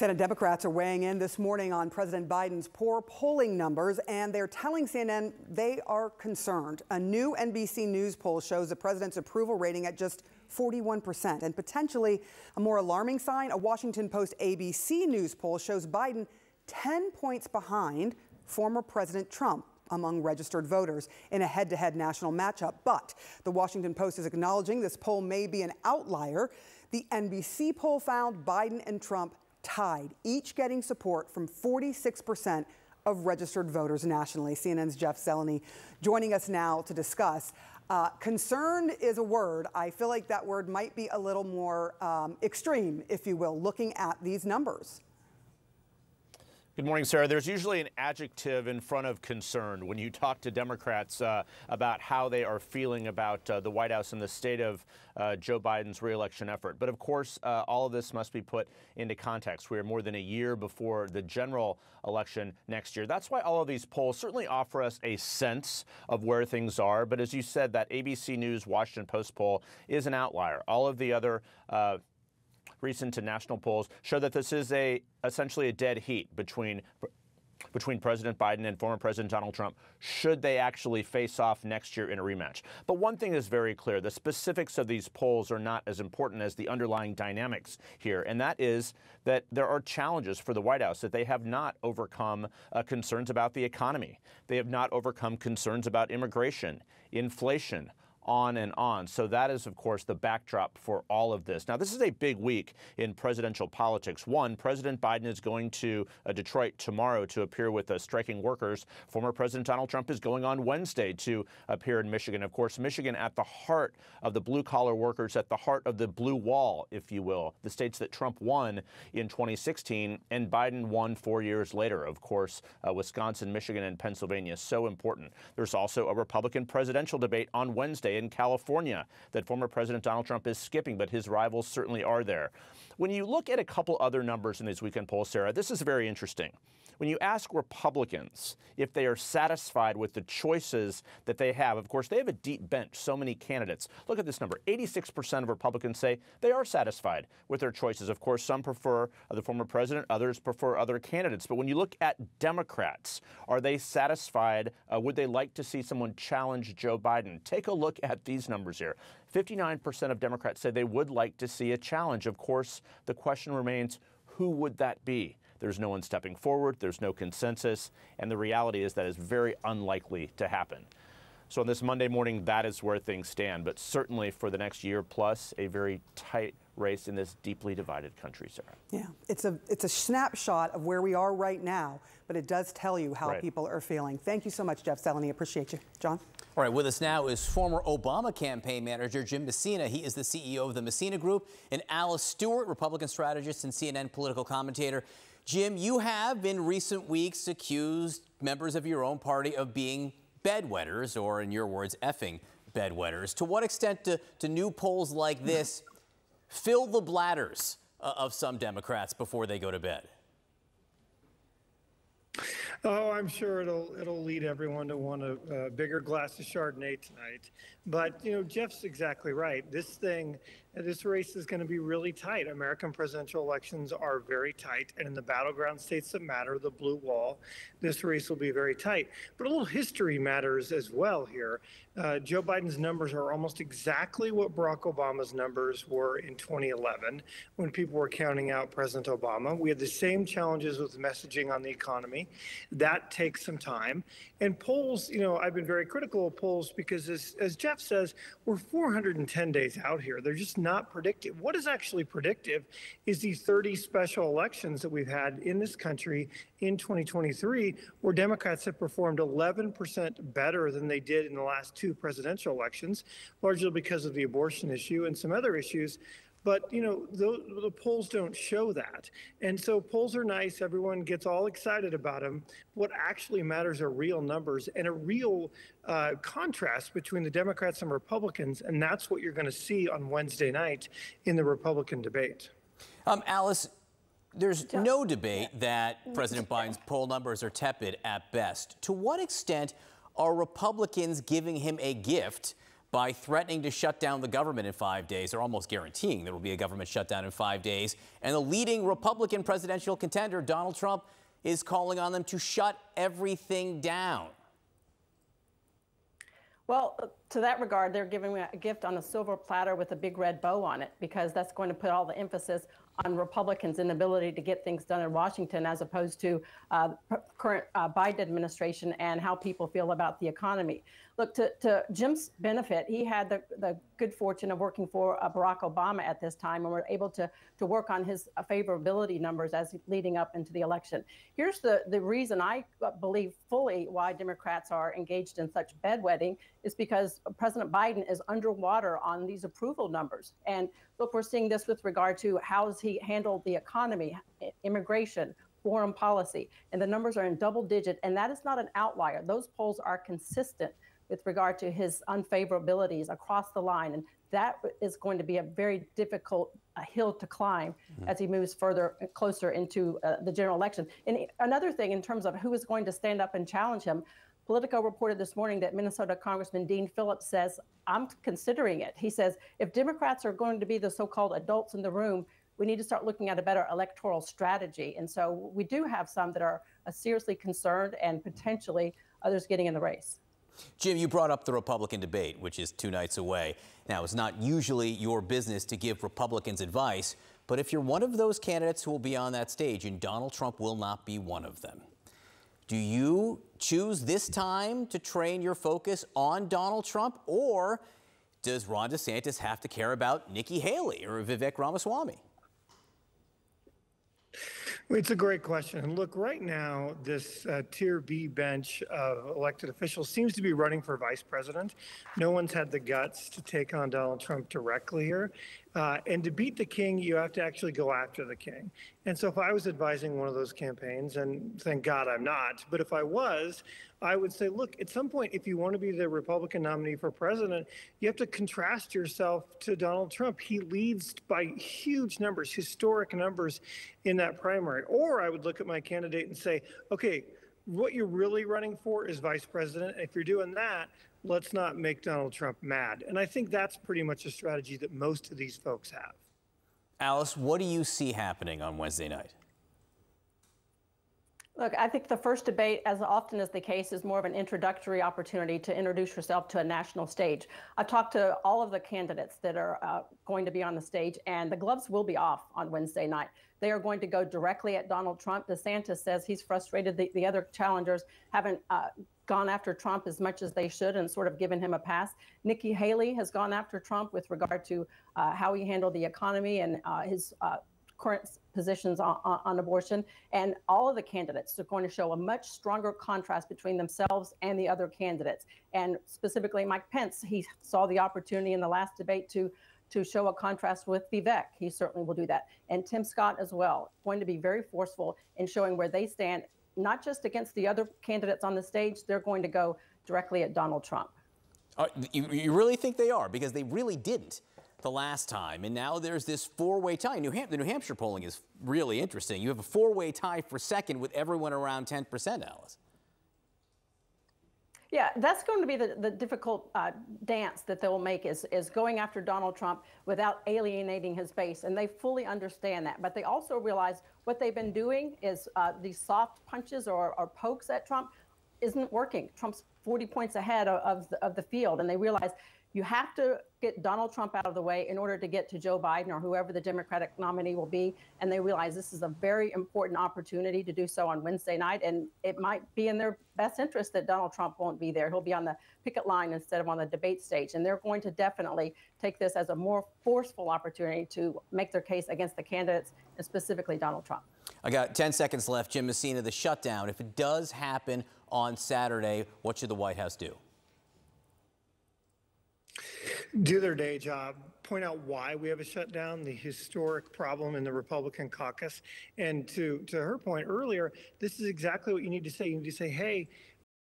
Senate Democrats are weighing in this morning on President Biden's poor polling numbers, and they're telling CNN they are concerned. A new NBC News poll shows the president's approval rating at just 41%. And potentially a more alarming sign, a Washington Post ABC News poll shows Biden 10 points behind former President Trump among registered voters in a head to head national matchup. But the Washington Post is acknowledging this poll may be an outlier. The NBC poll found Biden and Trump tied, each getting support from 46% of registered voters nationally. CNN's Jeff Zeleny joining us now to discuss. Uh, concerned is a word. I feel like that word might be a little more um, extreme, if you will, looking at these numbers. Good morning, Sarah. There's usually an adjective in front of concern when you talk to Democrats uh, about how they are feeling about uh, the White House and the state of uh, Joe Biden's reelection effort. But of course, uh, all of this must be put into context. We are more than a year before the general election next year. That's why all of these polls certainly offer us a sense of where things are. But as you said, that ABC News Washington Post poll is an outlier. All of the other uh, recent national polls show that this is a essentially a dead heat between between President Biden and former President Donald Trump. Should they actually face off next year in a rematch. But one thing is very clear. The specifics of these polls are not as important as the underlying dynamics here, and that is that there are challenges for the White House that they have not overcome uh, concerns about the economy, they have not overcome concerns about immigration, inflation on and on. So that is, of course, the backdrop for all of this. Now, this is a big week in presidential politics. One, President Biden is going to uh, Detroit tomorrow to appear with uh, striking workers. Former President Donald Trump is going on Wednesday to appear in Michigan. Of course, Michigan at the heart of the blue collar workers, at the heart of the blue wall, if you will, the states that Trump won in 2016 and Biden won four years later. Of course, uh, Wisconsin, Michigan, and Pennsylvania. So important. There's also a Republican presidential debate on Wednesday in California that former President Donald Trump is skipping, but his rivals certainly are there. When you look at a couple other numbers in these weekend polls, Sarah, this is very interesting. When you ask Republicans if they are satisfied with the choices that they have, of course, they have a deep bench, so many candidates. Look at this number 86% of Republicans say they are satisfied with their choices. Of course, some prefer the former president, others prefer other candidates. But when you look at Democrats, are they satisfied? Uh, would they like to see someone challenge Joe Biden? Take a look at these numbers here. 59% of Democrats say they would like to see a challenge. Of course, the question remains who would that be? There's no one stepping forward, there's no consensus, and the reality is that is very unlikely to happen. So on this Monday morning, that is where things stand. But certainly for the next year plus, a very tight race in this deeply divided country, Sarah. Yeah, it's a it's a snapshot of where we are right now, but it does tell you how right. people are feeling. Thank you so much, Jeff Zeleny. Appreciate you, John. All right, with us now is former Obama campaign manager Jim Messina. He is the CEO of the Messina Group, and Alice Stewart, Republican strategist and CNN political commentator. Jim, you have in recent weeks accused members of your own party of being bedwetters, or in your words, effing bedwetters. To what extent do, do new polls like this fill the bladders uh, of some Democrats before they go to bed? Oh, I'm sure it'll it'll lead everyone to want a, a, bigger glass of Chardonnay tonight. But you know, Jeff's exactly right. This thing this race is going to be really tight. American presidential elections are very tight, and in the battleground states that matter, the blue wall, this race will be very tight. But a little history matters as well here. Uh, Joe Biden's numbers are almost exactly what Barack Obama's numbers were in 2011 when people were counting out President Obama. We had the same challenges with messaging on the economy. That takes some time. And polls, you know, I've been very critical of polls because, as, as Jeff says, we're 410 days out here. They're just not predictive. What is actually predictive is these 30 special elections that we've had in this country in 2023, where Democrats have performed 11% better than they did in the last two presidential elections, largely because of the abortion issue and some other issues. But you know, the, the, polls don't show that, and so polls are nice. Everyone gets all excited about them. What actually matters are real numbers and a real uh, contrast between the Democrats and Republicans, and that's what you're going to see on Wednesday night in the Republican debate. Um, Alice, there's no debate that President Biden's poll numbers are tepid at best. To what extent are Republicans giving him a gift? by threatening to shut down the government in five days. They're almost guaranteeing there will be a government shutdown in five days. And the leading Republican presidential contender, Donald Trump, is calling on them to shut everything down. Well, to that regard, they're giving me a gift on a silver platter with a big red bow on it because that's going to put all the emphasis on Republicans' inability to get things done in Washington as opposed to uh, current uh, Biden administration and how people feel about the economy. Look, to, to Jim's benefit, he had the, the good fortune of working for uh, Barack Obama at this time and were able to, to work on his uh, favorability numbers as leading up into the election. Here's the, the reason I uh, believe fully why Democrats are engaged in such bedwetting is because President Biden is underwater on these approval numbers. And look, we're seeing this with regard to how has he handled the economy, immigration, foreign policy, and the numbers are in double digit. And that is not an outlier. Those polls are consistent with regard to his unfavorabilities across the line. And that is going to be a very difficult uh, hill to climb mm-hmm. as he moves further closer into uh, the general election. And another thing in terms of who is going to stand up and challenge him, Politico reported this morning that Minnesota Congressman Dean Phillips says, I'm considering it. He says, if Democrats are going to be the so called adults in the room, we need to start looking at a better electoral strategy. And so we do have some that are uh, seriously concerned and potentially others getting in the race. Jim, you brought up the Republican debate, which is two nights away. Now, it's not usually your business to give Republicans advice, but if you're one of those candidates who will be on that stage, and Donald Trump will not be one of them, do you choose this time to train your focus on Donald Trump, or does Ron DeSantis have to care about Nikki Haley or Vivek Ramaswamy? It's a great question. And look, right now, this uh, Tier B bench of elected officials seems to be running for vice president. No one's had the guts to take on Donald Trump directly here. Uh, and to beat the king, you have to actually go after the king. And so, if I was advising one of those campaigns, and thank God I'm not, but if I was, I would say, look, at some point, if you want to be the Republican nominee for president, you have to contrast yourself to Donald Trump. He leads by huge numbers, historic numbers in that primary. Or I would look at my candidate and say, okay, what you're really running for is vice president. If you're doing that, let's not make Donald Trump mad. And I think that's pretty much a strategy that most of these folks have. Alice, what do you see happening on Wednesday night? Look, I think the first debate, as often is the case, is more of an introductory opportunity to introduce yourself to a national stage. I've talked to all of the candidates that are uh, going to be on the stage, and the gloves will be off on Wednesday night. They are going to go directly at Donald Trump. DeSantis says he's frustrated the, the other challengers haven't uh, gone after Trump as much as they should and sort of given him a pass. Nikki Haley has gone after Trump with regard to uh, how he handled the economy and uh, his uh, current positions on, on, abortion. And all of the candidates are going to show a much stronger contrast between themselves and the other candidates. And specifically, Mike Pence, he saw the opportunity in the last debate to to show a contrast with Vivek. He certainly will do that. And Tim Scott as well, going to be very forceful in showing where they stand, not just against the other candidates on the stage, they're going to go directly at Donald Trump. Uh, you, you really think they are? Because they really didn't the last time. And now there's this four-way tie. New Ham- the New Hampshire polling is really interesting. You have a four-way tie for second with everyone around 10%, Alice. Yeah, that's going to be the, the difficult uh, dance that they will make is, is going after Donald Trump without alienating his base. And they fully understand that. But they also realize what they've been doing is uh, these soft punches or, or pokes at Trump isn't working. Trump's 40 points ahead of, of, the, of the field. And they realize you have to get Donald Trump out of the way in order to get to Joe Biden or whoever the Democratic nominee will be. And they realize this is a very important opportunity to do so on Wednesday night. And it might be in their best interest that Donald Trump won't be there. He'll be on the picket line instead of on the debate stage. And they're going to definitely take this as a more forceful opportunity to make their case against the candidates and specifically Donald Trump. I got 10 seconds left. Jim Messina, the shutdown, if it does happen on Saturday, what should the White House do? Do their day job, point out why we have a shutdown, the historic problem in the Republican caucus. And to, to her point earlier, this is exactly what you need to say. You need to say, hey,